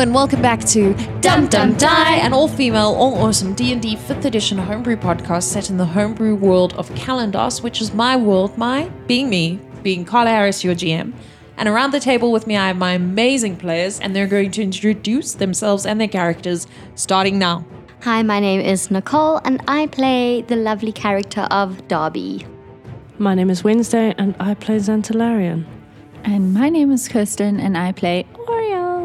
and welcome back to Dum Dum Die, an all-female, all-awesome D&D 5th edition homebrew podcast set in the homebrew world of Kalandos, which is my world, my being me, being Carla Harris, your GM. And around the table with me, I have my amazing players, and they're going to introduce themselves and their characters starting now. Hi, my name is Nicole, and I play the lovely character of Darby. My name is Wednesday, and I play Xantalarian. And my name is Kirsten, and I play Oriole.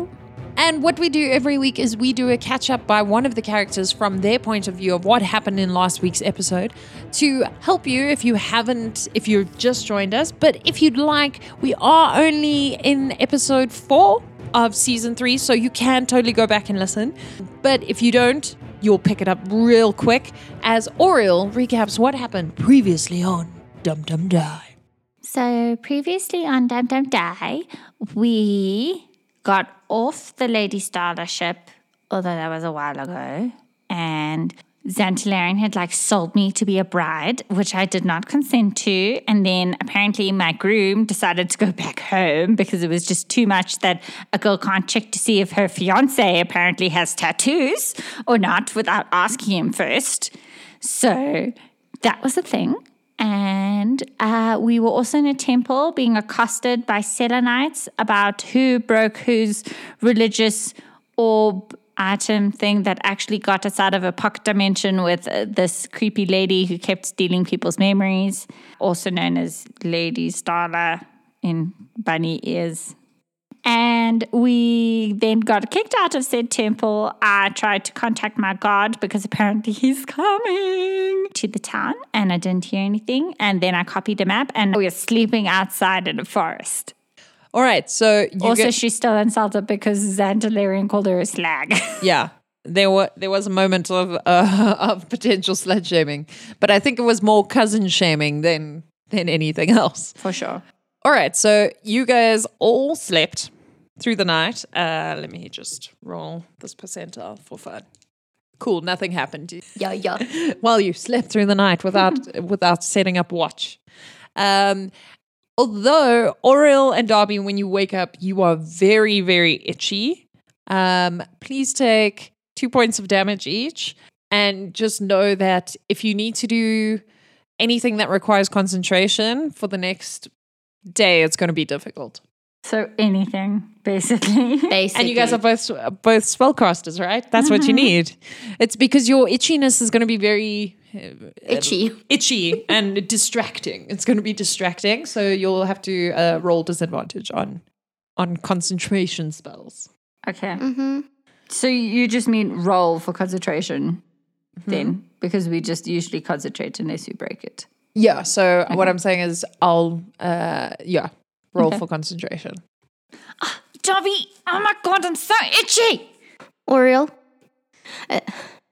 And what we do every week is we do a catch up by one of the characters from their point of view of what happened in last week's episode to help you if you haven't, if you've just joined us. But if you'd like, we are only in episode four of season three, so you can totally go back and listen. But if you don't, you'll pick it up real quick as Oriel recaps what happened previously on Dum Dum Die. So, previously on Dum Dum Die, we got off the Lady Starla ship, although that was a while ago, and Xantalarian had like sold me to be a bride, which I did not consent to. And then apparently my groom decided to go back home because it was just too much that a girl can't check to see if her fiance apparently has tattoos or not without asking him first. So that was a thing. And uh, we were also in a temple being accosted by Selenites about who broke whose religious orb item thing that actually got us out of a pocket dimension with uh, this creepy lady who kept stealing people's memories, also known as Lady Starla in bunny ears. And we then got kicked out of said temple. I tried to contact my god because apparently he's coming to the town and I didn't hear anything. And then I copied a map and we were sleeping outside in a forest. All right, so you also, get- she's still insulted because Xantalarian called her a slag. yeah there were there was a moment of uh, of potential slut shaming but i think it was more cousin shaming than than anything else For sure. all right so you guys all slept through the night uh let me just roll this percentile for fun cool nothing happened Yeah, yeah. while you slept through the night without without setting up watch. Um, although Oriel and Darby, when you wake up, you are very very itchy. Um, please take two points of damage each, and just know that if you need to do anything that requires concentration for the next day, it's going to be difficult. So anything, basically. Basically. And you guys are both both spellcasters, right? That's what you need. It's because your itchiness is going to be very uh, itchy. itchy and distracting. It's going to be distracting, so you'll have to uh, roll disadvantage on on concentration spells. okay. Mm-hmm. So you just mean roll for concentration then? Because we just usually concentrate unless you break it. Yeah. So what I'm saying is, I'll uh, yeah roll for concentration. Ah, Dobby, oh my god, I'm so itchy. Oriel, uh,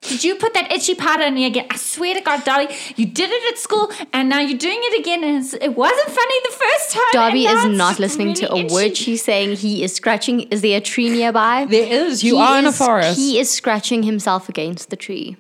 Did you put that itchy powder in me again? I swear to God, Dobby, you did it at school and now you're doing it again and it wasn't funny the first time. Darby and now is not listening to a really word itchy. she's saying. He is scratching. Is there a tree nearby? There is. You He are in a forest. He is scratching himself against the tree.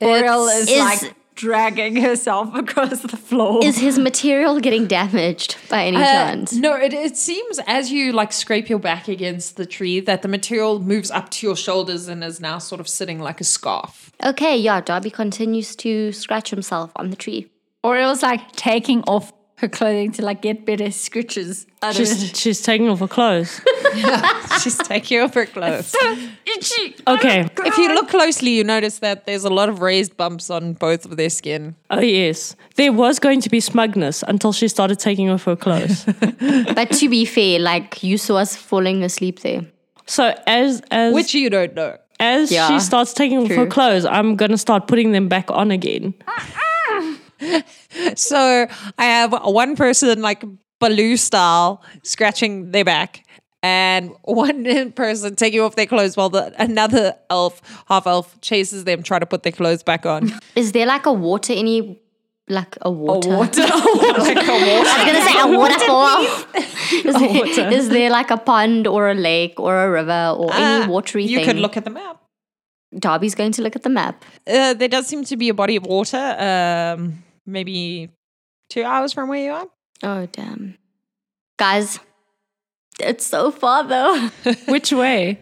Oriel is, Is- like dragging herself across the floor. Is his material getting damaged by any Uh, chance? no, it, it seems as you like scrape your back against the tree that the material moves up to your shoulders and is now sort of sitting like a scarf. Okay, yeah, Darby continues to scratch himself on the tree. Or it was like taking off her clothing to like get better scratches out of She's, it. she's taking off her clothes. She's taking off her clothes. Itchy. Okay. Oh, if you look closely, you notice that there's a lot of raised bumps on both of their skin. Oh, yes. There was going to be smugness until she started taking off her clothes. But to be fair, like you saw us falling asleep there. so as as Which you don't know. as Yeah, she starts taking off her clothes, I'm gonna start putting them back on again. Ah, ah. So I have one person like Baloo style scratching their back, and one person taking off their clothes while the another elf, half elf, chases them, trying to put their clothes back on. Is there like a water any like a water? like a water. I was gonna say a waterfall. is, there, is there like a pond or a lake or a river or any Uh, watery You thing? You could look at the map. Darby's going to look at the map. Uh, there does seem to be a body of water, um, maybe two hours from where you are. Oh damn, guys, it's so far though. Which way?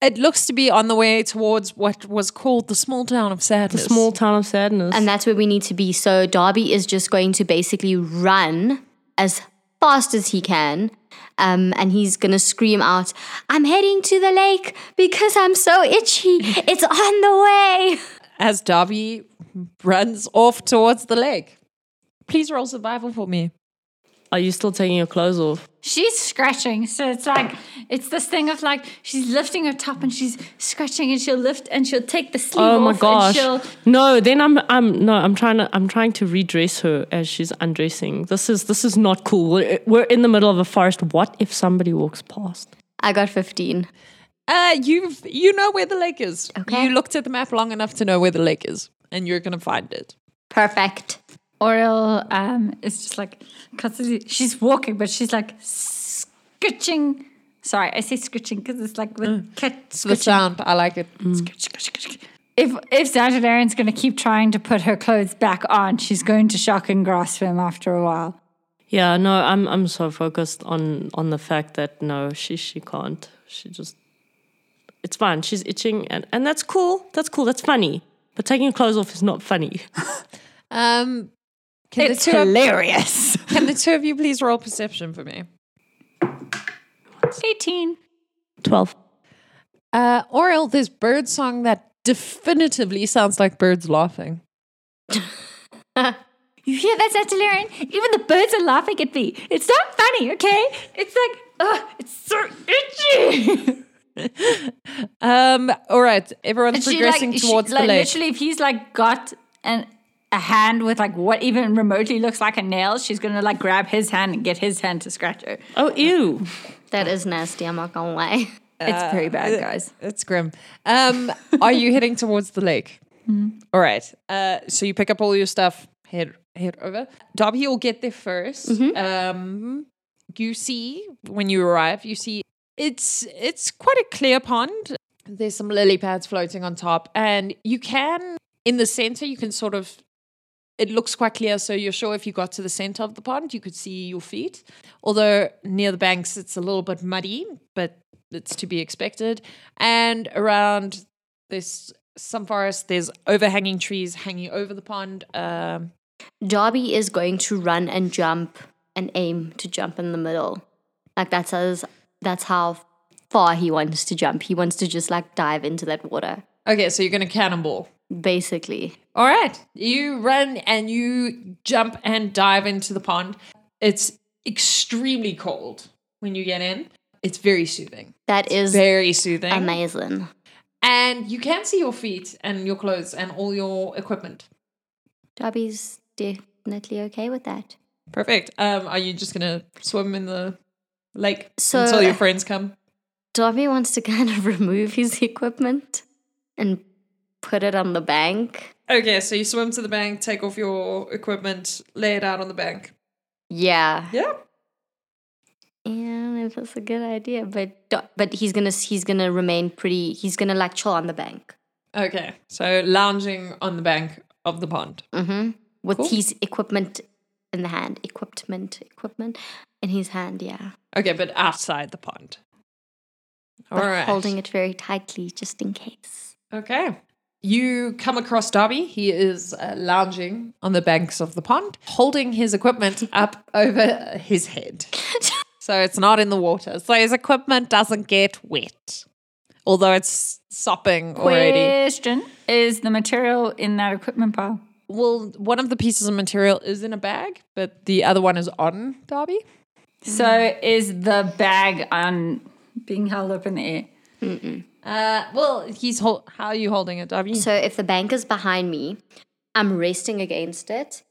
It looks to be on the way towards what was called the small town of sadness. The small town of sadness. And that's where we need to be. So Darby is just going to basically run as fast as he can. Um, and he's going to scream out, I'm heading to the lake because I'm so itchy. It's on the way. as Darby runs off towards the lake. Please roll survival for me. Are you still taking your clothes off? She's scratching. So it's like, it's this thing of like, she's lifting her top and she's scratching and she'll lift and she'll take the sleeve Oh my off gosh. and she'll. No, then I'm I'm no, I'm trying to I'm trying to redress her as she's undressing. This is this is not cool. We're, we're in the middle of a forest. What if somebody walks past? I got 15. Uh, you've you know where the lake is. Okay. You looked at the map long enough to know where the lake is, and you're gonna find it. Perfect. Oriel um, is just like, constantly, she's walking, but she's like scritching. Sorry, I say scritching because it's like with cat It's the sound. I like it. If if Zagadarian's going to keep trying to put her clothes back on, she's going to shock and grasp him after a while. Yeah, no, I'm I'm so focused on on the fact that no, she she can't. She just it's fine. She's itching and and that's cool. That's cool. That's funny. But taking your clothes off is not funny. Um, can It's the two of, hilarious. can the two of you please roll perception for me? 18. 12. Uh, Oriel, there's bird song that definitively sounds like birds laughing. You hear that, Zagadarian? Even the birds are laughing at me. It's not funny, okay? It's like, ugh, it's so itchy. Um, all right, everyone's she, progressing she- towards like, the lake. Literally, if he's like got an a hand with like what even remotely looks like a nail, she's gonna like grab his hand and get his hand to scratch her. Oh ew. That is nasty, I'm not gonna lie. It's very bad, guys. It's grim. Um, are you heading towards the lake? All right. Uh, so you pick up all your stuff, head head over. Darby will get there 1st Um, you see when you arrive, you see it's it's quite a clear pond. There's some lily pads floating on top, and you can in the center you can sort of. It looks quite clear, so you're sure if you got to the center of the pond, you could see your feet. Although near the banks, it's a little bit muddy, but it's to be expected. And around this some forest, there's overhanging trees hanging over the pond. Um, Darby is going to run and jump and aim to jump in the middle. Like that's his, that's how far he wants to jump. He wants to just like dive into that water, okay, so you're gonna cannonball. basically. All right, you run and you jump and dive into the pond. It's extremely cold when you get in. It's very soothing. That is Very soothing. amazing. And you can see your feet and your clothes and all your equipment. Darby's definitely okay with that. Perfect. Um, are you just gonna swim in the lake So- until your friends come? Darby wants to kind of remove his equipment and put it on the bank. Okay, so you swim to the bank, take off your equipment, lay it out on the bank. Yeah, Yeah. and if that's a good idea, but but he's gonna he's gonna remain pretty. He's gonna like chill on the bank. Okay, so lounging on the bank of the pond. hmm With Cool. his equipment in the hand, equipment, equipment in his hand. Yeah, Okay, but outside the pond. All but right. holding it very tightly just in case. Okay. You come across Darby. He is uh, lounging on the banks of the pond, holding his equipment up over his head. so it's not in the water. So his equipment doesn't get wet, although it's sopping already. Question Is the material in that equipment pile? Well, one of the pieces of material is in a bag, but the other one is on Darby. So is the bag on being held up in the air? Uh, well, he's hol- how are you holding it, Darby? So if the bank is behind me, I'm resting against it,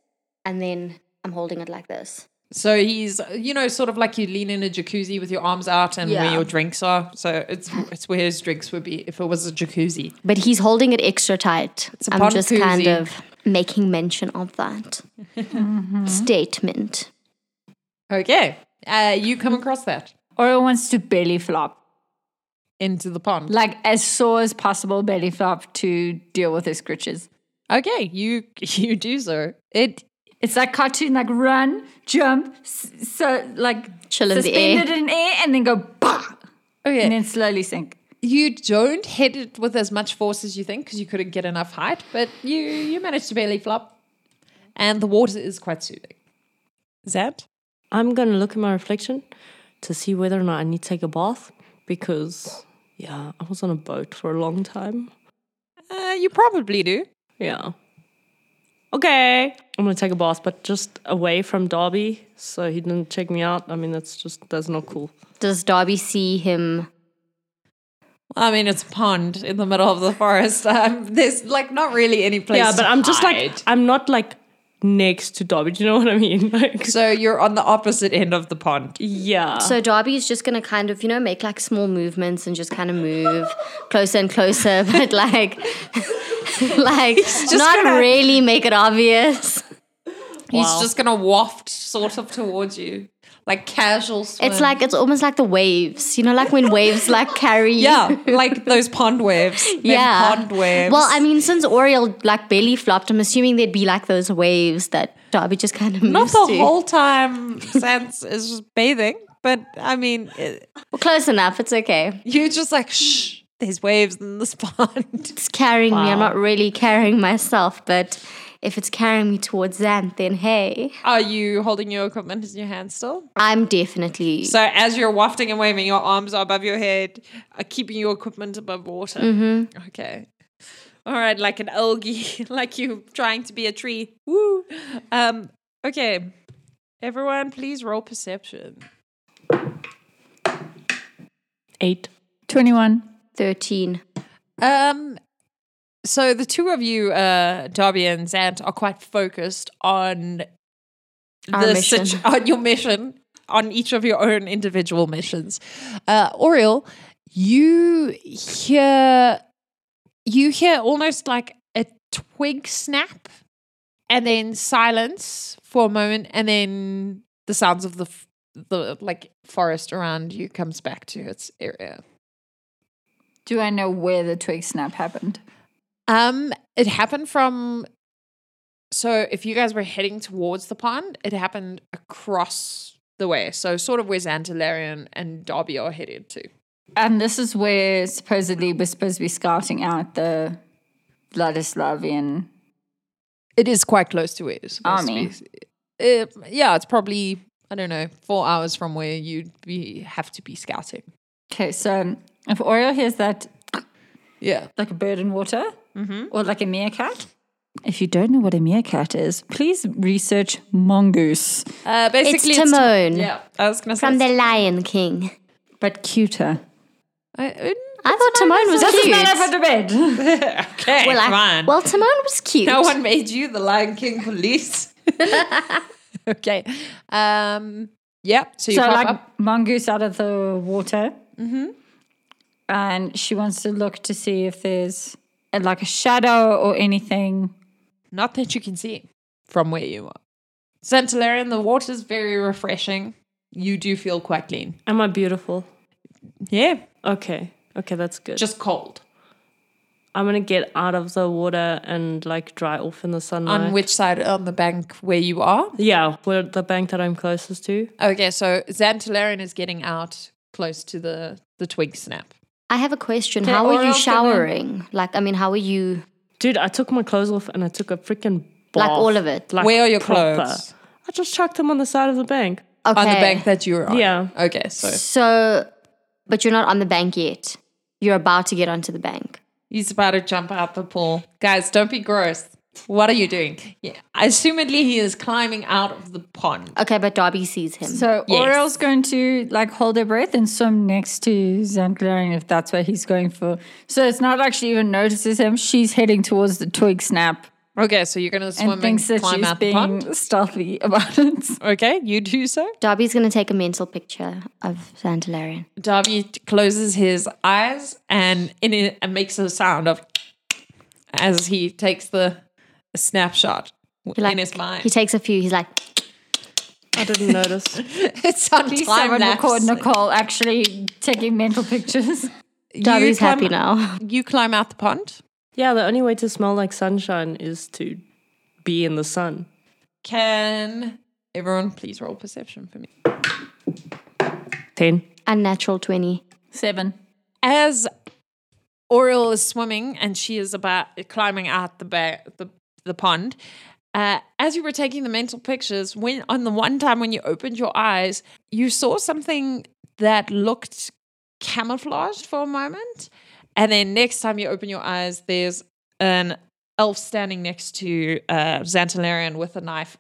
and then I'm holding it like this. So he's, you know, sort of like you lean in a jacuzzi with your arms out and where Yeah. your drinks are. So it's it's where his drinks would be if it was a jacuzzi. But he's holding it extra tight. a I'm pond just kind koozie. of making mention of that statement. Okay, uh, you come across that Or wants to belly flop, into the pond. like as sore as possible belly flop to deal with his scritches. Okay, you you do so. It It's like cartoon, like run, jump, s- so like Chill in the suspended air. in air, and then go bah, okay. and then slowly sink. you don't hit it with as much force as you think because you couldn't get enough height, but you you managed to belly flop, and the water is quite soothing. Zant, I'm gonna look at my reflection to see whether or not I need to take a bath because yeah, I was on a boat for a long time. uh, you probably do. Yeah. Okay. I'm gonna take a bath, but just away from Darby, so he didn't check me out. I mean, that's just that's not cool. Does Darby see him? I mean, it's a pond in the middle of the forest. Um, there's like not really any place. yeah, but to I'm just hide. like I'm not like next to Darby. Do you know what I mean? Like, So you're on the opposite end of the pond. yeah. So Darby is just gonna kind of, you know, make like small movements and just kind of move closer and closer, but like, like not gonna- really make it obvious. He's Wow. just gonna waft sort of towards you, like casual. Swim. It's like it's almost like the waves, you know, like when waves like carry. yeah, like those pond waves. Yeah. pond waves. Well, I mean, since Oriel like belly flopped, I'm assuming there'd be like those waves that Darby just kind of not the to. whole time. Sans is just bathing, but I mean, it, Well, close enough. It's okay. you're just like shh. There's waves in this pond. It's carrying me. I'm not really carrying myself, but if it's carrying me towards Xanth, then hey, Are you holding your equipment in your hand still? I'm definitely. So as you're wafting and waving, your arms are above your head, are keeping your equipment above water. Mm-hmm. Okay. All right, like an algae, like you trying to be a tree. Woo. Um. Okay. Everyone, please roll perception. Eight. 21. 13. Um. So the two of you, uh, Darby and Zant, are quite focused on Our the mission. situ- on your mission, on each of your own individual missions. Uh, Oriel, you hear you hear almost like a twig snap, and then silence for a moment, and then the sounds of the f- the like forest around you comes back to its area. Do I know where the twig snap happened? Um, it happened from. So if you guys were heading towards the pond, it happened across the way. So sort of where Xantalarian and Darby are headed to. And this is where supposedly we're supposed to be scouting out the Vladislavian. It is quite close to where it's supposed Army. to be. Uh, yeah, it's probably I don't know four hours from where you'd be have to be scouting. Okay, so if Oriel hears that Yeah. like a bird in water or like a meerkat, if you don't know what a meerkat is, please research mongoose, Uh, basically, It's Timon yeah, I was gonna say from the Lion King. but cuter. I, I- I thought Timon was This is cute. not up for debate. okay, well, I- fine. well, Timon was cute. No one made you the Lion King police. okay. Um. Yeah. So you so pop like up. mongoose out of the water, Mm-hmm. and she wants to look to see if there's like a shadow or anything. Not that you can see from where you are. Xantalarian, the water's very refreshing. You do feel quite clean. Am I beautiful? Yeah. Okay. Okay, that's good. Just cold. I'm gonna get out of the water and like dry off in the sunlight. On which side on the bank where you are? Yeah, where the bank that I'm closest to. Okay, so Xantalarian is getting out close to the, the twig snap. I have a question. Okay, how are you Oriel's gonna- showering? Like, I mean, how are you? Dude, I took my clothes off and I took a freaking bath. Like all of it? Like Where are your proper. clothes? I just chucked them on the side of the bank. Okay. On the bank that you're on. Yeah. Okay, so So, but you're not on the bank yet. You're about to get onto the bank. he's about to jump out the pool. Guys, don't be gross. What are you doing? Yeah. Assumedly he is climbing out of the pond. Okay, but Darby sees him. So Yes. Oriel's going to like hold her breath and swim next to Xantalarian if that's what he's going for. So it's not like she even notices him. She's heading towards the twig snap Okay, so you're gonna swim and and, thinks that she's out the pond. being stealthy about it. Okay, you do so. Darby's going to take a mental picture of Xantalarian. Darby closes his eyes and in it and makes a sound of as he takes the snapshot He, like, in his mind. He takes a few. He's like, I didn't notice. it's on Please time someone lapse. record Nicole actually taking mental pictures. You Darby's climb- happy now. You climb out the pond. yeah, the only way to smell like sunshine is to be in the sun. Can everyone please roll perception for me? Ten. Unnatural 20. Seven. As Oriel is swimming and she is about climbing out the ba- the, the pond. Uh, as you were taking the mental pictures, when on the one time when you opened your eyes, you saw something that looked camouflaged for a moment, and then next time you open your eyes, there's an elf standing next to uh, Xantalarian with a knife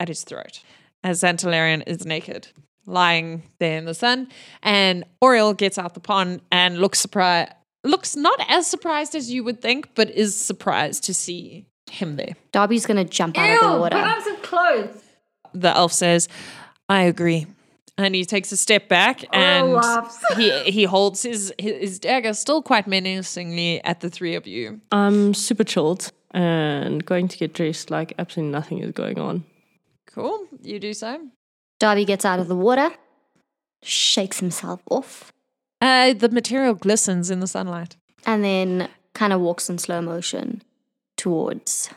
at his throat, as Xantalarian is naked, lying there in the sun, and Oriel gets out the pond and looks surprised. Looks not as surprised as you would think, but is surprised to see him there. Darby's gonna jump out of the water. on some clothes. the elf says, "I agree," and he takes a step back and laughs. he he holds his his dagger still quite menacingly at the three of you. I'm super chilled and going to get dressed like absolutely nothing is going on. Cool, you do so. Darby gets out of the water, shakes himself off, Uh, the material glistens in the sunlight. and then kind of walks in slow motion towards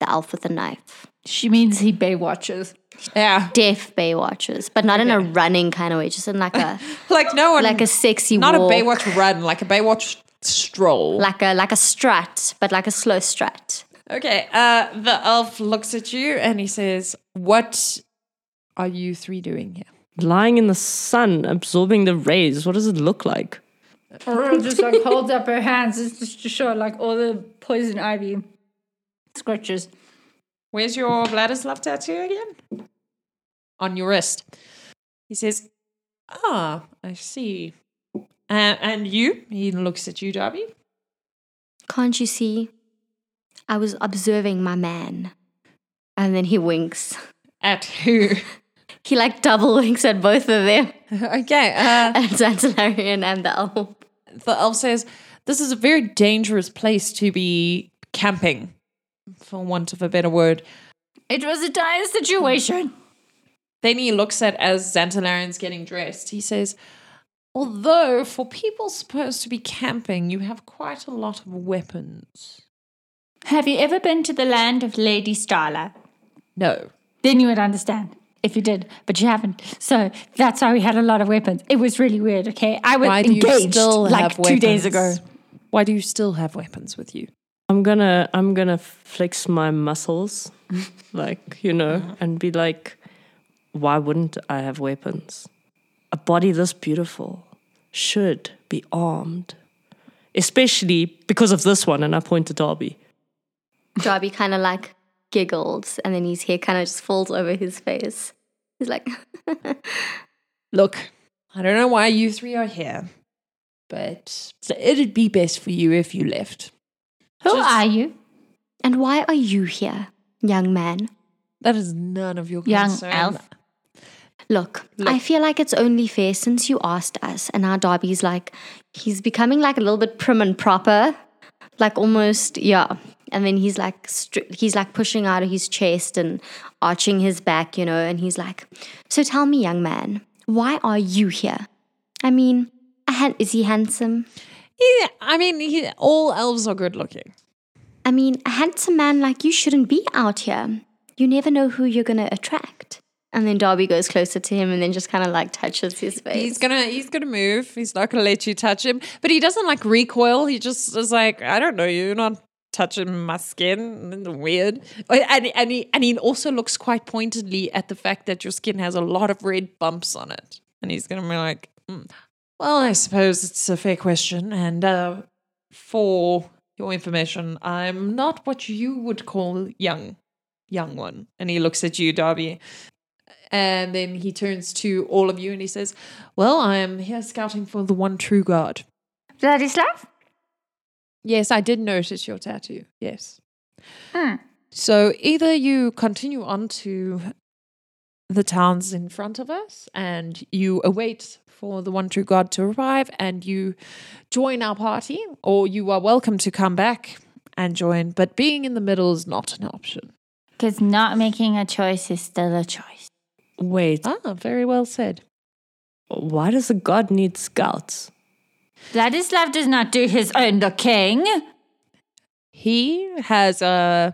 the elf with the knife. She means he bay watches. Yeah, Deaf Baywatches, but not in a running kind of way, just in like a like no one, like a sexy not walk, a Baywatch run, like a Baywatch stroll. like a like a strut, but like a slow strut. okay, uh, the elf looks at you and he says, "What are you three doing here?" Lying in the sun, absorbing the rays. What does it look like? Aurora just like holds up her hands just to show like all the poison ivy scratches. Where's your Vladislav tattoo again? On your wrist. He says, Ah, I see. Uh, and you? He looks at you, Darby. Can't you see? I was observing my man, and then he winks. At who? He like double winks at both of them, okay. Uh, at Xantalarian and the elf. The elf says, This is a very dangerous place to be camping, for want of a better word. It was a dire situation. Then he looks at as Xantalarian's getting dressed. He says, Although for people supposed to be camping, you have quite a lot of weapons. Have you ever been to the land of Lady Starla? No. Then you would understand if you did, but you haven't. So that's why we had a lot of weapons. It was really weird. Okay, I was Why do you engaged still like have two days ago. Why do you still have weapons with you? I'm gonna I'm gonna flex my muscles, like you know, and be like, why wouldn't I have weapons? A body this beautiful should be armed, especially because of this one. And I point to Darby. Darby kind of like giggles, and then his hair kind of just falls over his face. He's like, Look, I don't know why you three are here, but it'd be best for you if you left. Who Just- are you? "And why are you here, young man?" That is none of your Young concern. elf. Look, I feel like it's only fair since you asked us, and now Darby's like, he's becoming like a little bit prim and proper, like almost, yeah. And then he's like, stri- he's like pushing out of his chest and arching his back, you know, and he's like, so tell me, young man, why are you here? I mean, is he handsome? Yeah, I mean, he, all elves are good looking. I mean, a handsome man like you shouldn't be out here. You never know who you're gonna attract. And then Darby goes closer to him and then just kind of like touches his face. He's gonna he's gonna move. He's not gonna let you touch him. But he doesn't like recoil. He just is like, I don't know you, you're not touching my skin. Weird. And and he and he also looks quite pointedly at the fact that your skin has a lot of red bumps on it. And he's gonna be like, "Hmm, Well, I suppose it's a fair question. And uh, for your information, I'm not what you would call young. Young one. And he looks at you, Darby. And then he turns to all of you and he says, Well, I am here scouting for the one true God. Vladislav? Yes, I did notice your tattoo. Yes. Hmm. So either you continue on to the towns in front of us and you await for the one true God to arrive and you join our party, or you are welcome to come back and join. But being in the middle is not an option. Because not making a choice is still a choice. Wait, Ah, very well said. why does a god need scouts? Vladislav does not do his own the king. he has uh,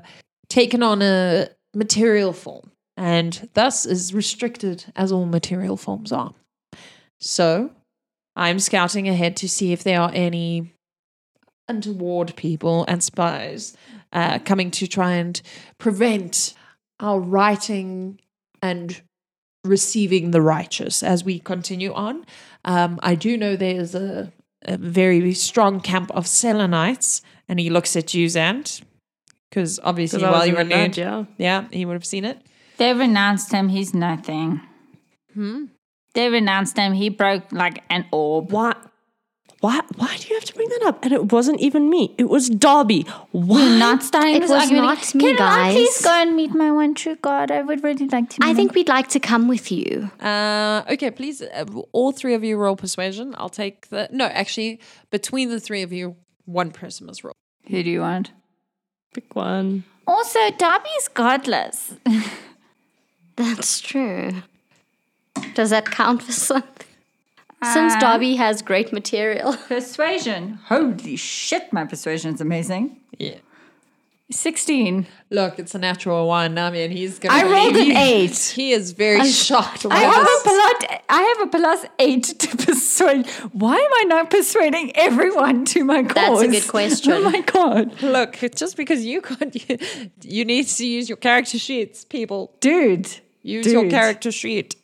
taken on a material form and thus is restricted as all material forms are. So I'm scouting ahead to see if there are any untoward people and spies uh, coming to try and prevent our writing and receiving the righteous as we continue on. Um, I do know there's a, a very strong camp of Selenites, and he looks at you, Zant, because obviously 'Cause I while you were in the nude, nerd, yeah. yeah, he would have seen it. They renounced him. He's nothing. Hmm? They renounced him. He broke like an orb. Why? Why? Why do you have to bring that up? And it wasn't even me. It was Darby. Why? We're not starting It this was argument. not me, Can I please go and meet my one true God? I would really like to. Meet I him. think we'd like to come with you. Uh, okay, please, uh, all three of you roll persuasion. I'll take the. No, actually, between the three of you, one person must roll. Who do you want? Pick one. Also, Darby's godless. That's true. Does that count for something? Since Uh, Darby has great material. Persuasion. Holy shit, my persuasion is amazing. Yeah. 16. Look, it's a natural one. I mean, he's gonna. I be- rolled an he- eight. He is very shocked. I by have, a plus, I have a plus eight to persuade. Why am I not persuading everyone to my cause? That's a good question. Oh my god. Look, it's just because you can't, you, you need to use your character sheets, people. Dude. Use your character sheet.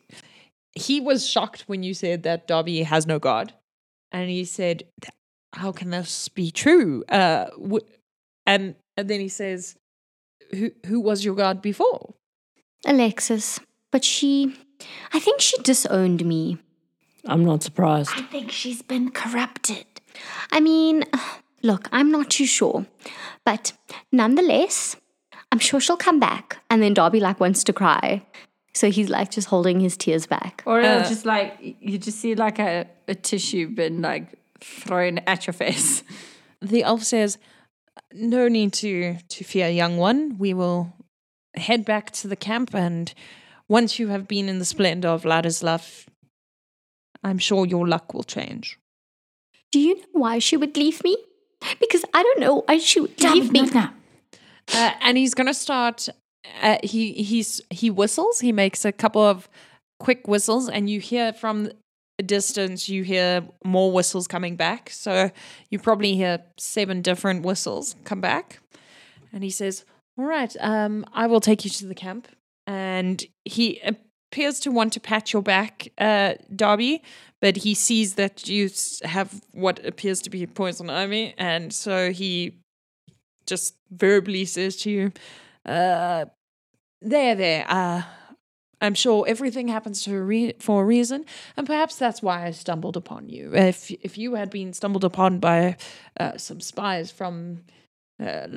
He was shocked when you said that Darby has no god, and he said, "How can this be true?" Uh, w- and and then he says, "Who who was your god before?" Alexis. But she, I think she disowned me. I'm not surprised. I think she's been corrupted. I mean, look, I'm not too sure. But nonetheless, I'm sure she'll come back. And then Darby like wants to cry. So he's like just holding his tears back. Or it'll just like, you just see like a, a tissue bin like thrown at your face. The elf says, "No need to to fear, young one. We will head back to the camp, and once you have been in the splendor of Vladislav, I'm sure your luck will change." Do you know why she would leave me? Because I don't know why she would leave me. Not now. Uh, and he's gonna start. Uh, he he's he whistles. He makes a couple of quick whistles, and you hear from a distance. You hear more whistles coming back. So you probably hear seven different whistles come back. And he says, "All right, um, I will take you to the camp." And he appears to want to pat your back, uh, Darby, but he sees that you have what appears to be poison ivy, and so he just verbally says to you, uh, there, there, uh, I'm sure everything happens to re- for a reason, and perhaps that's why I stumbled upon you. If if you had been stumbled upon by uh, some spies from uh,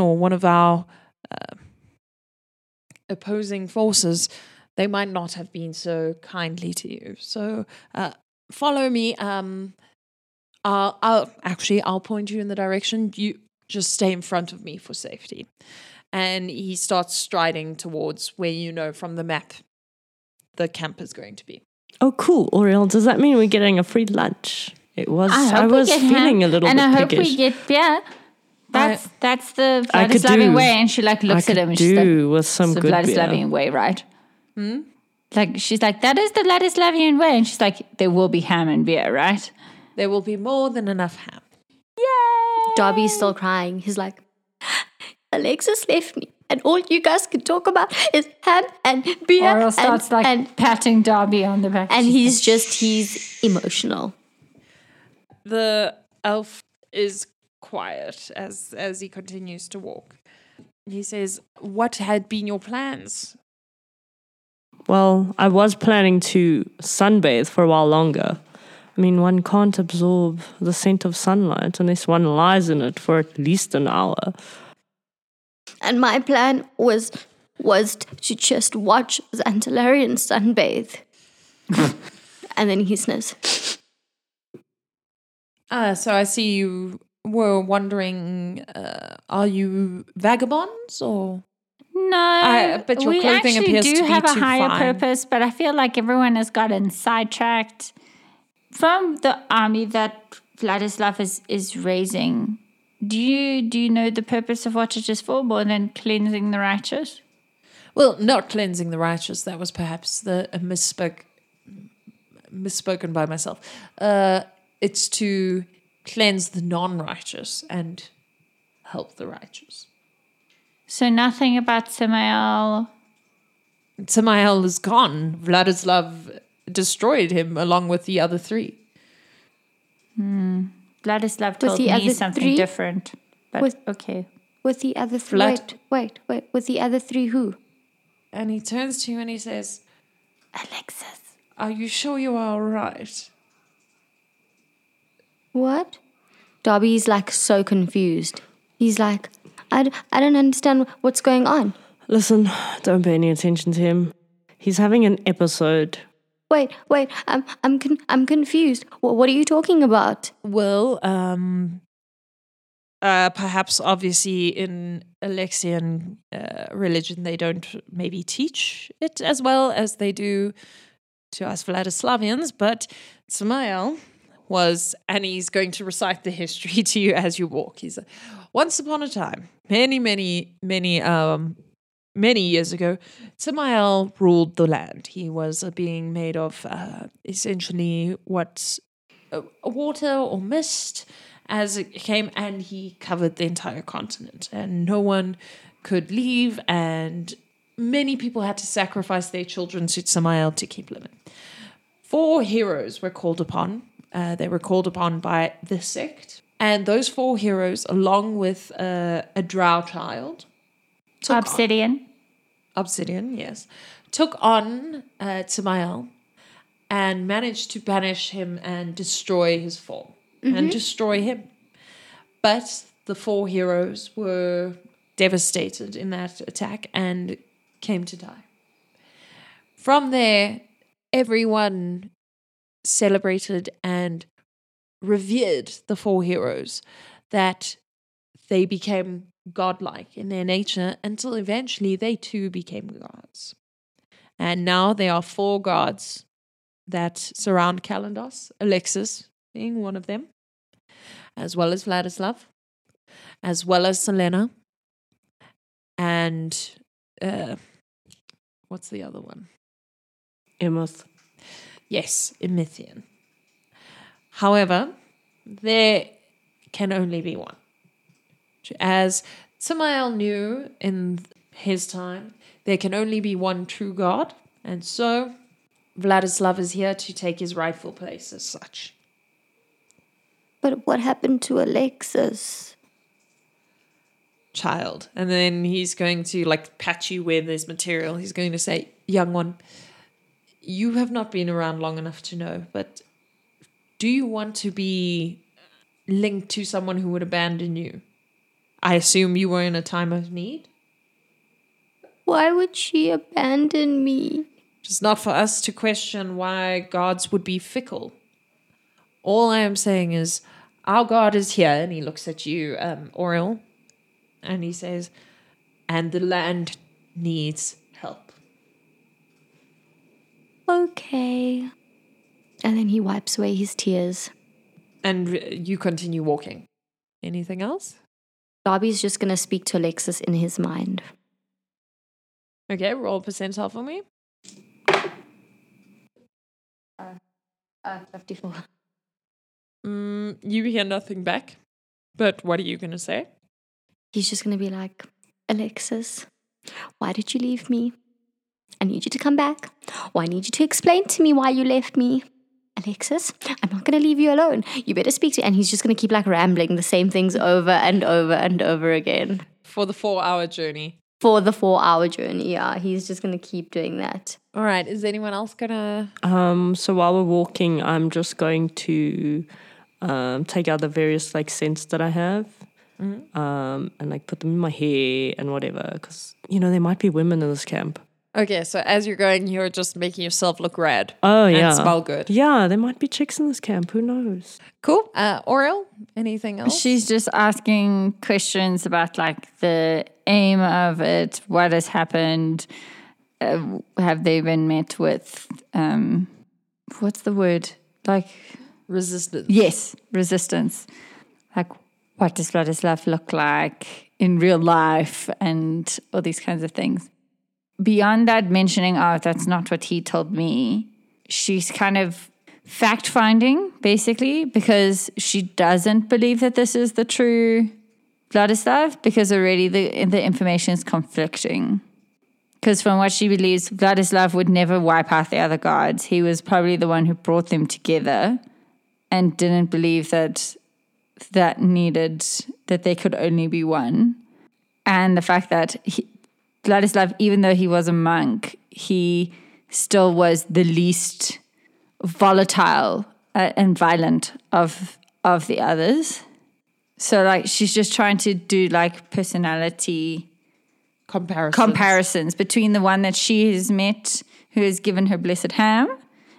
or one of our uh, opposing forces, they might not have been so kindly to you. So uh, follow me. Um, I'll, I'll actually I'll point you in the direction. You just stay in front of me for safety. And he starts striding towards where you know from the map the camp is going to be. Oh, cool, Oriel. Does that mean we're getting a free lunch? It was. I, I, hope we was get feeling ham, a little and bit I hope piggish. we get beer. That's that's the I Vladislavian way, and she like I looks at him and she's like, do with some "It's the good Vladislavian way, right?" Hmm? Like she's like, "That is the Vladislavian way," and she's like, "There will be ham and beer, right?" There will be more than enough ham. Yay. Darby's still crying. He's like, Alexis left me. And all you guys can talk about is ham and beer. Oriel and, like and, patting Darby on the back, and he's just, he's emotional. The elf is quiet as as he continues to walk. He says, "What had been your plans?" Well, I was planning to sunbathe for a while longer. I mean, one can't absorb the scent of sunlight unless one lies in it for at least an hour. And my plan was was to just watch Xantalarian sunbathe. and then he sniffs. Uh, so I see you were wondering, uh, are you vagabonds or? No, I- but your we clothing actually appears do to be have a higher fine. purpose, but I feel like everyone has gotten sidetracked from the army that Vladislav is, is raising. Do you do you know the purpose of what it is for more than cleansing the righteous? Well, not cleansing the righteous. That was perhaps the a misspoke, misspoken by myself. Uh, it's to cleanse the non righteous and help the righteous. So nothing about Samael. Samael is gone. Vladislav destroyed him along with the other three. Vladislav told the me other something three? different. But With- okay. With the other three. Flat. Wait, wait, wait. With the other three, who? And he turns to you and he says, Alexis. Are you sure you are all right? What? Darby's like so confused. He's like, I, d- I don't understand what's going on. Listen, don't pay any attention to him. He's having an episode. Wait, wait. I'm I'm con- I'm confused. What, what are you talking about? Well, um, uh, perhaps obviously in Alexian uh, religion, they don't maybe teach it as well as they do to us Vladislavians, but Samael was, and he's going to recite the history to you as you walk. He's like, once upon a time, many, many, many, um, many years ago, Samael ruled the land. He was a being made of uh, essentially what uh, water or mist as it came, and he covered the entire continent, and no one could leave, and many people had to sacrifice their children to Samael to keep living. Four heroes were called upon. Uh, they were called upon by the sect, and those four heroes, along with uh, a drow child, took Obsidian. Obsidian, yes, took on uh, and managed to banish him and destroy his form and destroy him. But the four heroes were devastated in that attack and came to die. From there, everyone celebrated and revered the four heroes that they became godlike in their nature until eventually they too became gods. And now there are four gods that surround Kalandos, Alexis being one of them, as well as Vladislav, as well as Selena, and uh, what's the other one? Emoth. Yes, Emithian. However, there can only be one. As Samael knew in his time, there can only be one true God, and so Vladislav is here to take his rightful place as such. But what happened to Alexis? Child. And then he's going to like pat you where there's material. He's going to say, Young one, you have not been around long enough to know, but do you want to be linked to someone who would abandon you? I assume you were in a time of need. Why would she abandon me? It's not for us to question why gods would be fickle. All I am saying is, our God is here, and he looks at you, um, Oriel, and he says, and the land needs help. Okay. And then he wipes away his tears. And you continue walking. Anything else? Darby's just gonna speak to Alexis in his mind. Okay, roll percentile for me. Uh, 54. Mm, you hear nothing back, but what are you going to say? He's just gonna be like, Alexis, why did you leave me? I need you to come back. Or I need you to explain to me why you left me. Alexis, I'm not gonna leave you alone. You better speak to and he's just gonna keep like rambling the same things over and over and over again. For the four hour journey. For the four hour journey, yeah. He's just gonna keep doing that. All right, is anyone else going to. Um, so while we're walking, I'm just going to um, take out the various like scents that I have, um, and like put them in my hair and whatever. Because you know there might be women in this camp. Okay, so as you're going, you're just making yourself look red. Oh and yeah, smell good. Yeah, there might be chicks in this camp. Who knows? Cool. Uh, Oriel, anything else? She's just asking questions about like the aim of it, what has happened. Uh, have they been met with um, what's the word? Like resistance? yes, resistance. Like what does Vladislav look like in real life, and all these kinds of things. Beyond that, mentioning oh, that's not what he told me. She's kind of fact finding, basically, because she doesn't believe that this is the true Vladislav, because already the, the information is conflicting. Because from what she believes, Vladislav would never wipe out the other gods. He was probably the one who brought them together and didn't believe that that needed, that they could only be one. And the fact that he, Vladislav, even though he was a monk, he still was the least volatile uh, and violent of of the others. So like she's just trying to do like personality Comparison. comparisons between the one that she has met who has given her blessed ham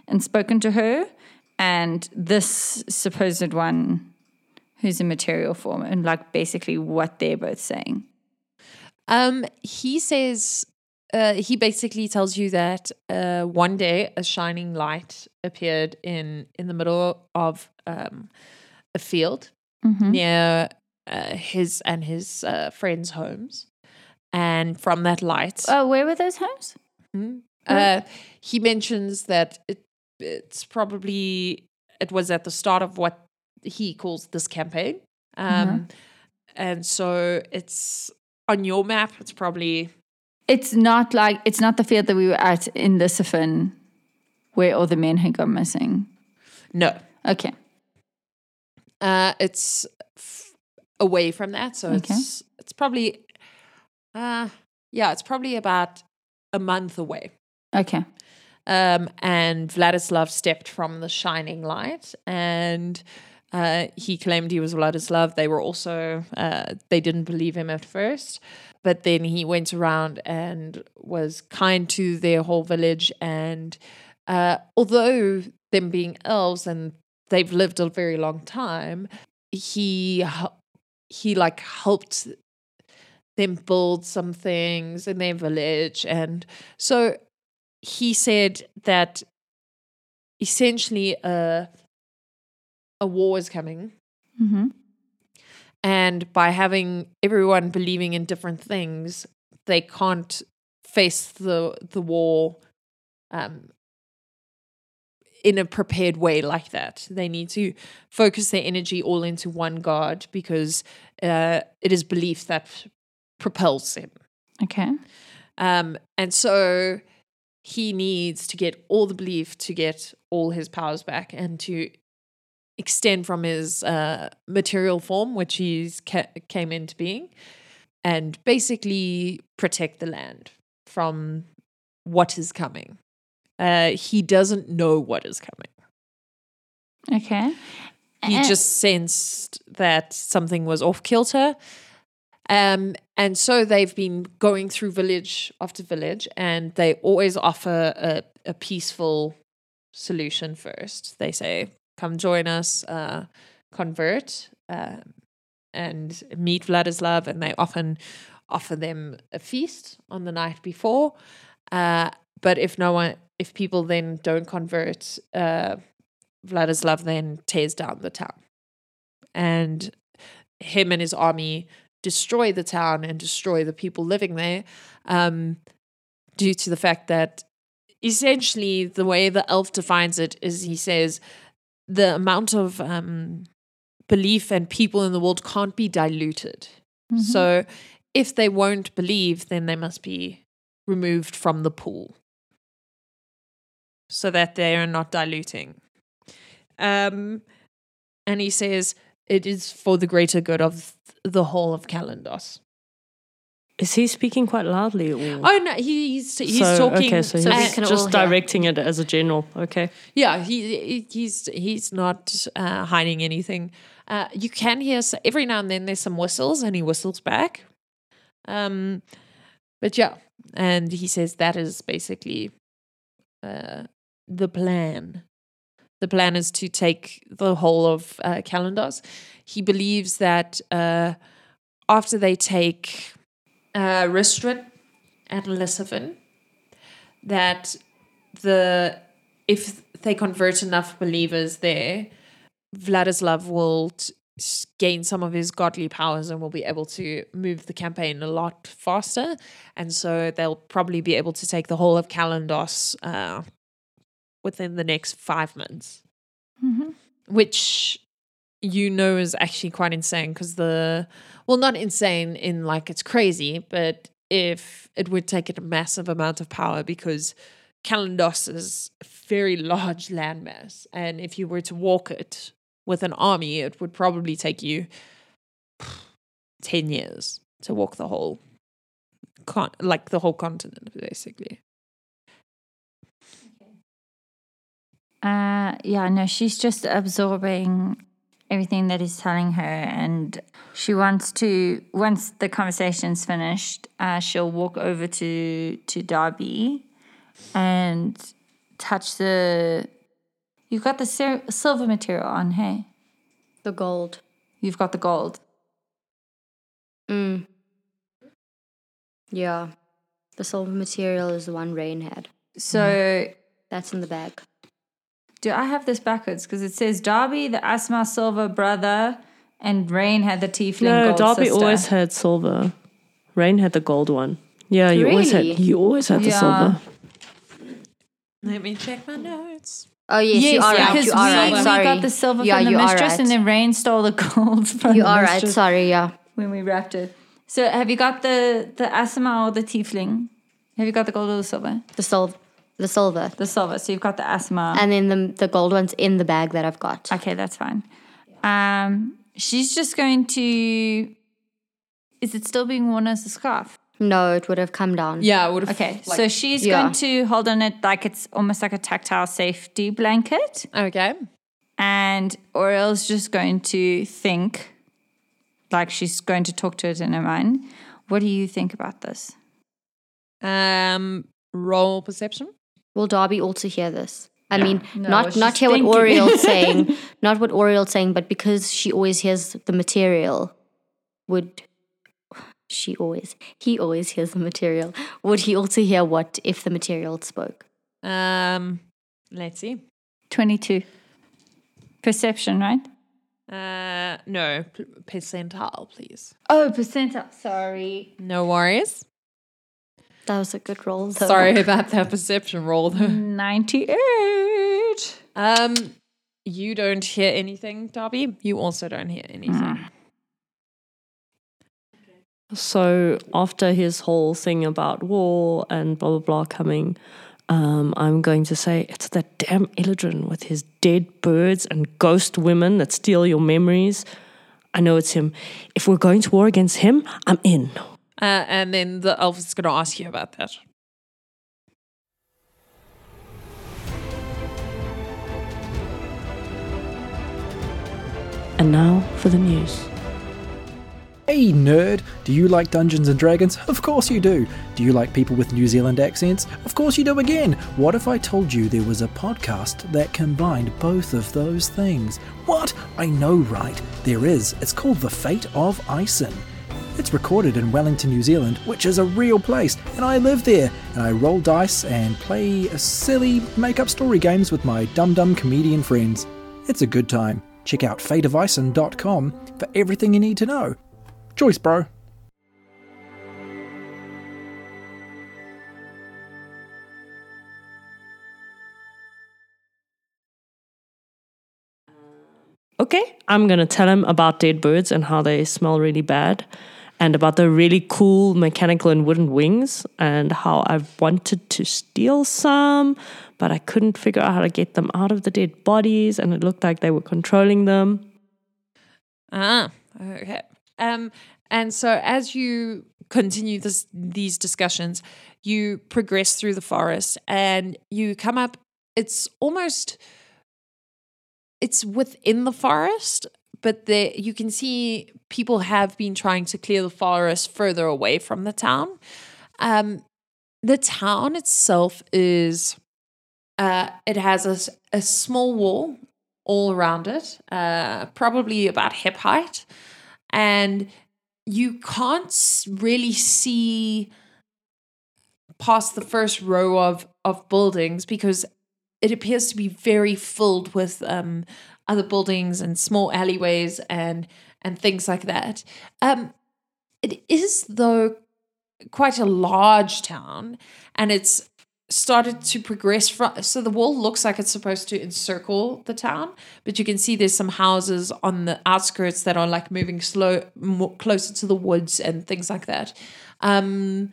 and spoken to her and this supposed one who's in material form and like basically what they're both saying. Um, he says uh, he basically tells you that uh, one day a shining light appeared in in the middle of um, a field near uh, his and his uh, friends' homes, and from that light, Oh, where were those homes? uh, he mentions that it, it's probably it was at the start of what he calls this campaign, um, and so it's on your map. It's probably It's not like it's not the field that we were at in Lissafin where all the men had gone missing. no. Okay. Uh, it's f- away from that, so Okay. it's it's probably, uh, yeah, it's probably about a month away. Okay. Um, and Vladislav stepped from the shining light, and uh, he claimed he was Vladislav. They were also uh, they didn't believe him at first, but then he went around and was kind to their whole village. And uh, although them being elves and they've lived a very long time, he he like helped them build some things in their village, and so he said that essentially a a war is coming Mm-hmm. and by having everyone believing in different things they can't face the the war um in a prepared way like that they need to focus their energy all into one god because uh, it is belief that propels them Okay. um, and so he needs to get all the belief to get all his powers back and to extend from his uh, material form, which he's ca- came into being, and basically protect the land from what is coming. Uh, he doesn't know what is coming. Okay. He And- just sensed that something was off kilter. Um, and so they've been going through village after village, and they always offer a, a peaceful solution first. They say, Come join us, uh, convert, um, and meet Vladislav. And they often offer them a feast on the night before. Uh, but if no one, if people then don't convert, uh, Vladislav then tears down the town. And him and his army destroy the town and destroy the people living there um, due to the fact that essentially the way the elf defines it is he says the amount of um, belief and people in the world can't be diluted. So if they won't believe, then they must be removed from the pool so that they are not diluting. Um, and he says it is for the greater good of the whole of Kalandos. Is he speaking quite loudly? Or? Oh no, he's he's so, talking. Okay, so So he's can all just hear. directing it as a general. Okay. Yeah, he he- he's he's not uh, hiding anything. Uh, you can hear every now and then there's some whistles, and he whistles back. Um, but yeah, and he says that is basically uh, the plan. The plan is to take the whole of uh, Kalandos. He believes that uh, after they take uh, Ristrin and that the if they convert enough believers there, Vladislav will t- gain some of his godly powers and will be able to move the campaign a lot faster. And so they'll probably be able to take the whole of Kalandos uh, within the next five months. which you know is actually quite insane because the well, not insane in like it's crazy, but if it would take it a massive amount of power because Kalandos is a very large landmass, and if you were to walk it with an army, it would probably take you ten years to walk the whole con- like the whole continent, basically. Uh, yeah, no, she's just absorbing everything that he's telling her, and she wants to. Once the conversation's finished, uh, she'll walk over to to Darby and touch the. You've got the sil- silver material on, hey? The gold. You've got the gold. Mm. Yeah. The silver material is the one Rain had. So, That's in the bag. Do I have this backwards? Because it says Darby, the Asma silver brother, and Rain had the tiefling No, gold Darby sister. always had silver. Rain had the gold one. Yeah, you always had you always had the Yeah. silver. Let me check my notes. Oh yes, you are right. because You are we, right. we Sorry. got the silver yeah, from the mistress, right. and then Rain stole the gold from you the are right. Sorry, yeah. when we wrapped it. So, have you got the the Asma or the tiefling? Have you got the gold or the silver? The silver. The silver. The silver. So you've got the asthma. And then the the gold one's in the bag that I've got. okay, that's fine. Um, she's just going to. Is it still being worn as a scarf? No, it would have come down. Yeah, I would have. Okay, so she's Yeah. going to hold on it like it's almost like a tactile safety blanket. okay. And Oriel's just going to think, like she's going to talk to it in her mind. What do you think about this? Um, roll perception. Will Darby also hear this? I mean, No, not she's not hear what thinking. Oriel's saying, not what Oriel's saying, but because she always hears the material, would she always? He always hears the material. Would he also hear what if the material spoke? Um, let's see. 22. Perception, right? Uh, no percentile, please. Oh, percentile. Sorry. No worries. That was a good roll. Though. Sorry about that perception roll. though. 98. um, you don't hear anything, Darby. You also don't hear anything. So after his whole thing about war and blah blah blah coming, um, I'm going to say it's that damn Illadrin with his dead birds and ghost women that steal your memories. I know it's him. If we're going to war against him, I'm in. Uh, and then the elf is going to ask you about that. And now for the news. Hey nerd, do you like Dungeons and Dragons? Of course you do. Do you like people with New Zealand accents? Of course you do again. What if I told you there was a podcast that combined both of those things? What? I know, right? There is. It's called The Fate of Ison. It's recorded in Wellington, New Zealand, which is a real place, and I live there, and I roll dice and play silly make up story games with my dum dum comedian friends. It's a good time. Check out fateofison.com for everything you need to know. Choice, bro. Okay, I'm gonna tell him about dead birds and how they smell really bad, and about the really cool mechanical and wooden wings, and how I wanted to steal some, but I couldn't figure out how to get them out of the dead bodies, and it looked like they were controlling them. Ah, okay. Um, and so as you continue this these discussions, you progress through the forest and you come up. It's almost it's within the forest, but there you can see people have been trying to clear the forest further away from the town. Um, the town itself is uh, it has a, a small wall all around it, uh, probably about hip height, and you can't really see past the first row of of buildings because it appears to be very filled with um, other buildings and small alleyways and and things like that. Um, it is though quite a large town, and it's started to progress from so the wall looks like it's supposed to encircle the town but you can see there's some houses on the outskirts that are like moving slow more closer to the woods and things like that um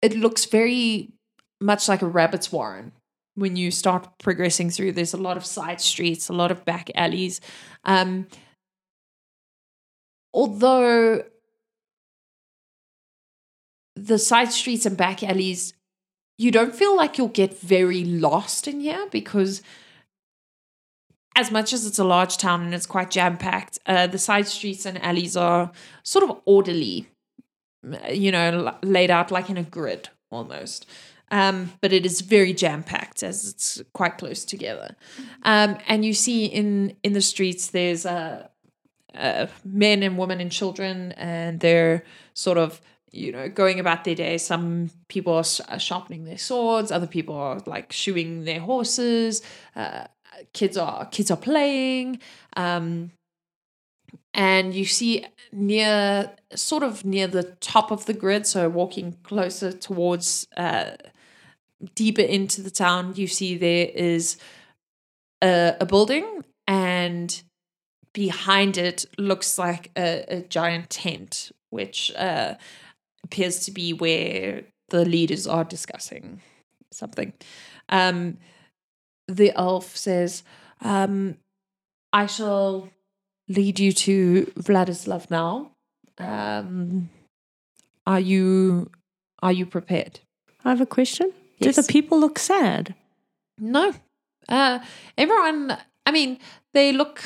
it looks very much like a rabbit's warren when you start progressing through there's a lot of side streets a lot of back alleys. Um although the side streets and back alleys you don't feel like you'll get very lost in here because as much as it's a large town and it's quite jam packed, uh, the side streets and alleys are sort of orderly, you know, laid out like in a grid almost. Um, but it is very jam packed as it's quite close together. Um, and you see in in the streets there's uh, uh, men and women and children, and they're sort of you know going about their day. Some people are, sh- are sharpening their swords, other people are like shoeing their horses. Uh, kids are kids are playing. Um, and you see near sort of near the top of the grid so walking closer towards uh, deeper into the town you see there is a, a building and behind it looks like a, a giant tent which uh, appears to be where the leaders are discussing something. Um, the elf says um, i shall lead you to Vladislav now. Um, are you are you prepared? I have a question. Yes. Do the people look sad? No. Uh, everyone. I mean, they look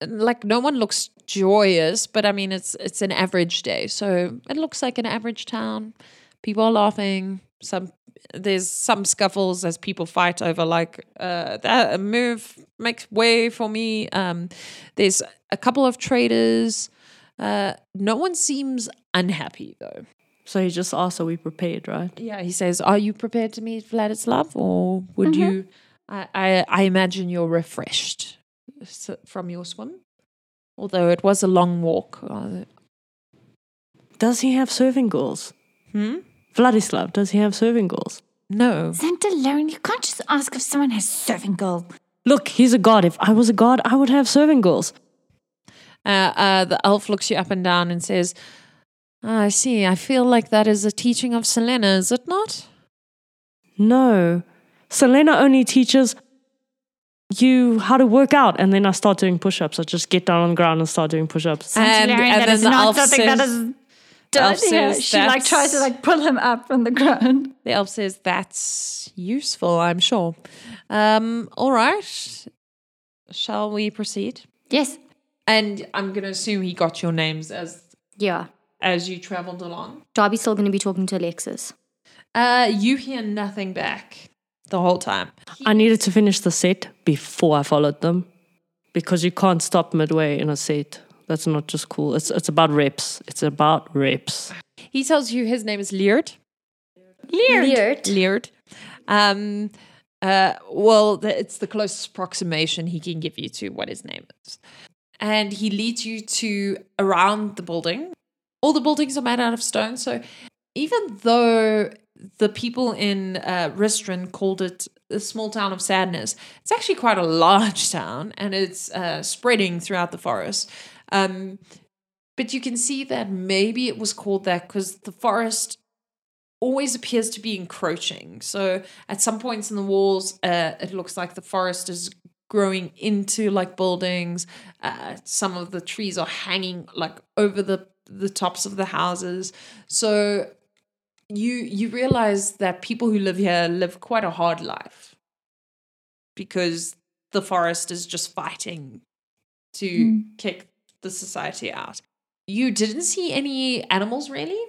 like no one looks joyous, but I mean, it's it's an average day, so it looks like an average town. People are laughing. Some there's some scuffles as people fight over like uh, that move makes way for me. Um, there's a couple of traders. Uh, no one seems unhappy though. So he just asked, are we prepared, right? Yeah, he says, "Are you prepared to meet Vladislav, or would you?" I, I I imagine you're refreshed from your swim, although it was a long walk. Uh, Does he have serving girls? hmm. Vladislav, does he have serving girls? No. Santa Lauren, you can't just ask if someone has serving girl. Look, he's a god. If I was a god, I would have serving girls. Uh, uh, the elf looks you up and down and says, "Ah, "I see. I feel like that is a teaching of Selena, is it not?" No. Selena only teaches you how to work out, and then I start doing push ups. I just get down on the ground and start doing push ups. Santa And- Lauren, and then the not elf says- is done elf here. says She like tries to like pull him up from the ground. The elf says, "That's useful, I'm sure." Um, all right. Shall we proceed? Yes. And I'm going to assume he got your names as Yeah. as you traveled along. Darby's still going to be talking to Alexis. Uh, you hear nothing back the whole time. I needed to finish the set before I followed them because you can't stop midway in a set. That's not just cool. It's it's about reps. It's about reps. He tells you his name is Leard. Leard. Leard. Um, uh, well, the, it's the closest approximation he can give you to what his name is. And he leads you to around the building. All the buildings are made out of stone. So even though the people in uh, Ristrin called it the small town of sadness, it's actually quite a large town and it's uh, spreading throughout the forest. Um, but you can see that maybe it was called that because the forest always appears to be encroaching. So at some points in the walls, uh, it looks like the forest is growing into like buildings. Uh, some of the trees are hanging like over the the tops of the houses. So you you realize that people who live here live quite a hard life because the forest is just fighting to kick the society out. You didn't see any animals really,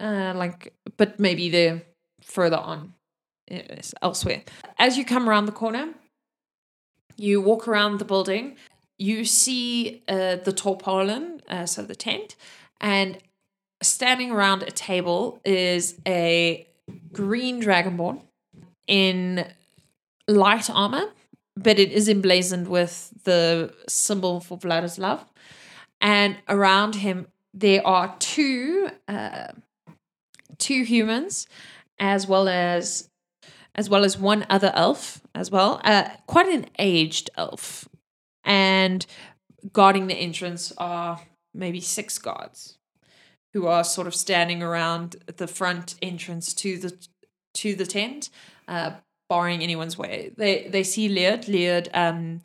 uh, like, but maybe they're further on elsewhere. As you come around the corner, you walk around the building. You see uh, the tarpaulin, uh, so the tent, and standing around a table is a green dragonborn in light armor, but it is emblazoned with the symbol for Vladislav. And around him, there are two uh, two humans as well as as well as one other elf as well, uh, quite an aged elf, and guarding the entrance are maybe six guards who are sort of standing around the front entrance to the to the tent, uh, barring anyone's way. They they see Leard. Leard um,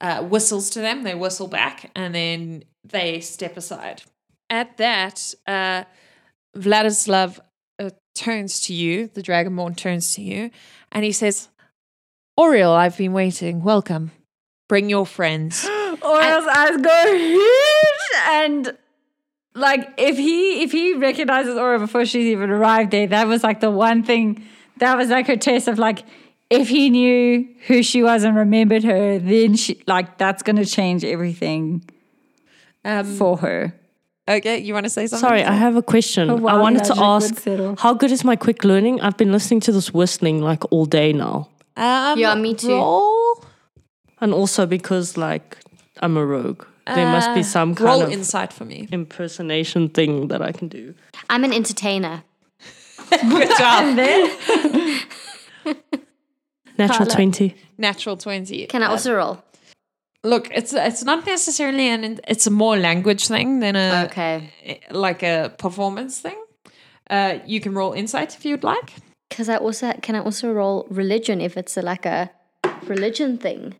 uh, whistles to them. They whistle back, and then they step aside. At that, uh, Vladislav uh, turns to you. The Dragonborn turns to you, and he says, "Oriel, I've been waiting. Welcome. Bring your friends." Oriel's eyes go huge and like if he if he recognizes Aura before she's even arrived there, that was like the one thing that was like her test of like if he knew who she was and remembered her, then she like that's gonna change everything Um, for her. okay, you want to say something? Sorry, I have a question. Oh, wow, I wanted to ask settle. how good is my quick learning? I've been listening to this whistling like all day now. Um, Yeah, me too. Roll, And also because like I'm a rogue. There must be uh, some kind roll of insight for me. impersonation thing that I can do. I'm an entertainer. Good job. Natural 20. Natural twenty. Can I also roll? Look, it's it's not necessarily an it's a more language thing than a Okay. like a performance thing. Uh, you can roll insight if you'd like. Because I also can I also roll religion if it's a, like a religion thing.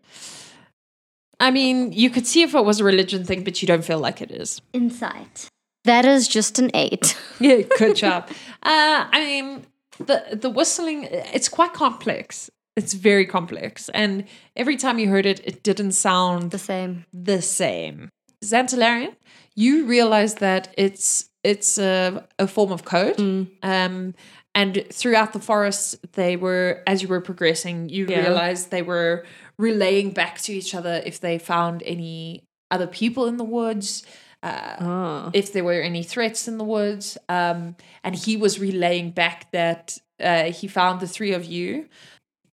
I mean, you could see if it was a religion thing, but you don't feel like it is. Insight. That is just an eight. Yeah, good job. Uh, I mean, the the whistling it's quite complex. It's very complex, and every time you heard it, it didn't sound The same. the same. Xantalarian, you realize that it's it's a, a form of code. Um, and throughout the forest, they were as you were progressing, you Yeah. realized they were relaying back to each other if they found any other people in the woods. Uh, Ah. if there were any threats in the woods. Um, and he was relaying back that uh, he found the three of you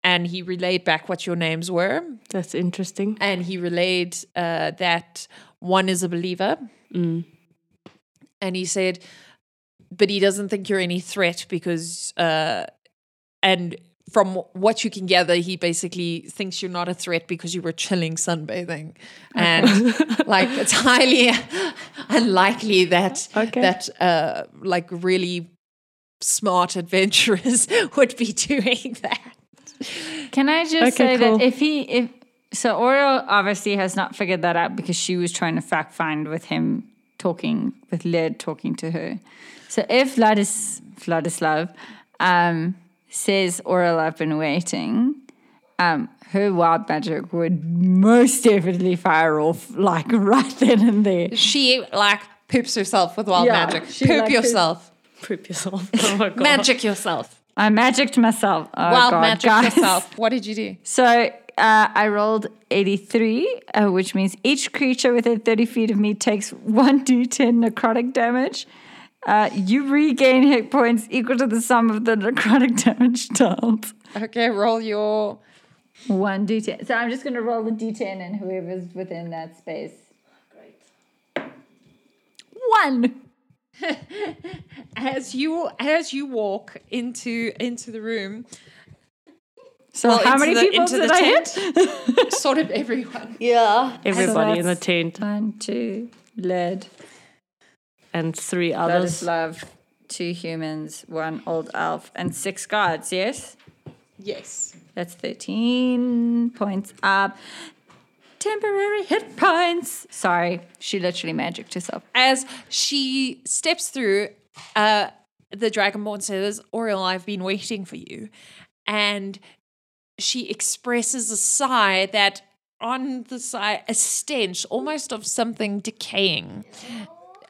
and he relayed back what your names were. That's interesting. And he relayed uh, that one is a believer. And he said, but he doesn't think you're any threat because, uh, and from what you can gather, he basically thinks you're not a threat because you were chilling sunbathing, and like it's highly unlikely that Okay. that uh, like really smart adventurers would be doing that. Can I just Okay, say cool. that if he if so Oriel obviously has not figured that out because she was trying to fact find with him talking with Led talking to her. So if Vladis Vladislav um, says Oriel I've been waiting, um, her wild magic would most definitely fire off like right then and there. She like poops herself with wild Yeah, magic. Poop like, yourself. Poop yourself. Oh my god. Magic yourself. I magicked myself. Oh wild God, magic guys. yourself. What did you do? So uh, I rolled 83, uh, which means each creature within 30 feet of me takes 1d10 necrotic damage. Uh, you regain hit points equal to the sum of the necrotic damage dealt. Okay, roll your 1d10. So I'm just going to roll the d10 and whoever's within that space. Great. One. as you as you walk into into the room. So well, how many the- people into did the I tent? hit? Sort of everyone. Yeah. Everybody in the tent One, two, Led, and three others. Vladislav, two humans, one old elf, and six guards, yes? Yes. That's 13 points up. Temporary hit points. Sorry, she literally magicked herself. As she steps through, uh, the Dragonborn says, Oriel, I've been waiting for you. And she expresses a sigh that on the side, a stench almost of something decaying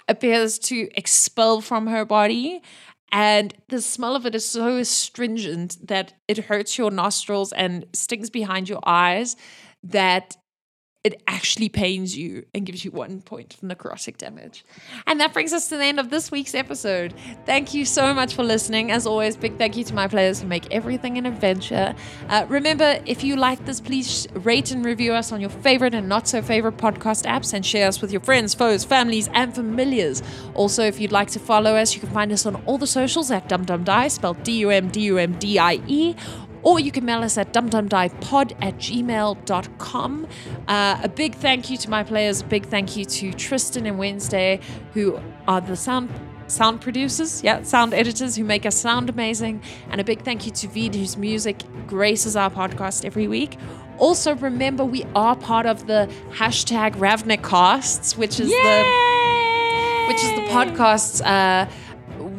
appears to expel from her body. And the smell of it is so astringent that it hurts your nostrils and stings behind your eyes that it actually pains you and gives you one point of necrotic damage. And that brings us to the end of this week's episode. Thank you so much for listening. As always, big thank you to my players who make everything an adventure. Uh, remember, if you like this, please rate and review us on your favorite and not so favorite podcast apps and share us with your friends, foes, families, and familiars. Also, if you'd like to follow us, you can find us on all the socials at dumdumdie, spelled D U M D U M D I E or you can mail us at dumdumdiepod at gmail.com. Uh, a big thank you to my players, a big thank you to Tristan and Wednesday, who are the sound sound producers, yeah, sound editors who make us sound amazing, and a big thank you to Vid, whose music graces our podcast every week. Also, remember we are part of the hashtag Ravnicasts, which is the which is the podcast. Uh,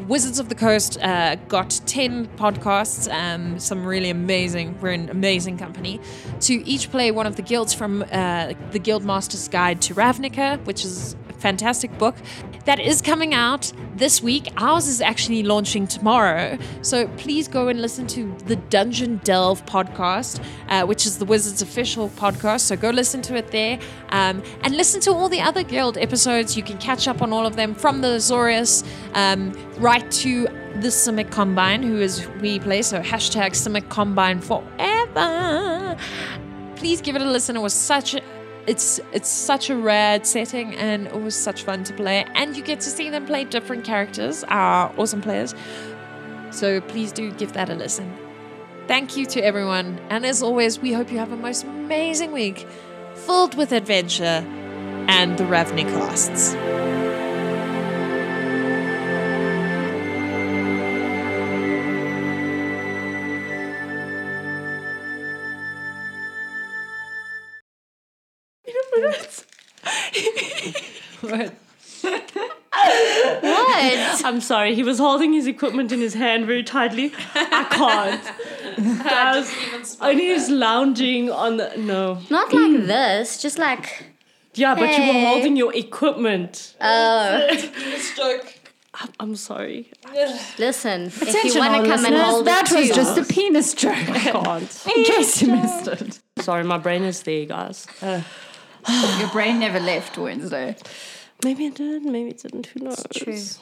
Wizards of the Coast uh, got 10 podcasts, um, some really amazing, we're an amazing company, to each play one of the guilds from uh, the Guildmaster's Guide to Ravnica, which is fantastic book. That is coming out this week. Ours is actually launching tomorrow. So please go and listen to the Dungeon Delve podcast, uh, which is the Wizards official podcast. So go listen to it there um, and listen to all the other Guild episodes. You can catch up on all of them from the Azorius um, right to the Simic Combine, who is we play. So hashtag Simic Combine forever. Please give it a listen. It was such a it's it's such a rad setting and it was such fun to play and you get to see them play different characters are awesome players so please do give that a listen thank you to everyone and as always we hope you have a most amazing week filled with adventure and the Ravnicasts. what? I'm sorry. He was holding his equipment in his hand very tightly. I can't. Guys, only he's lounging on the no. Not like this, just like. Yeah, but you were holding your equipment. Oh, I'm, I'm sorry. listen. If you Attention, want to come and listeners, hold that it was too. just a penis joke. I can't. In case you missed it. sorry, my brain is there, guys. Uh, Your brain never left Wednesday. maybe it did, maybe it didn't. Who knows? It's true.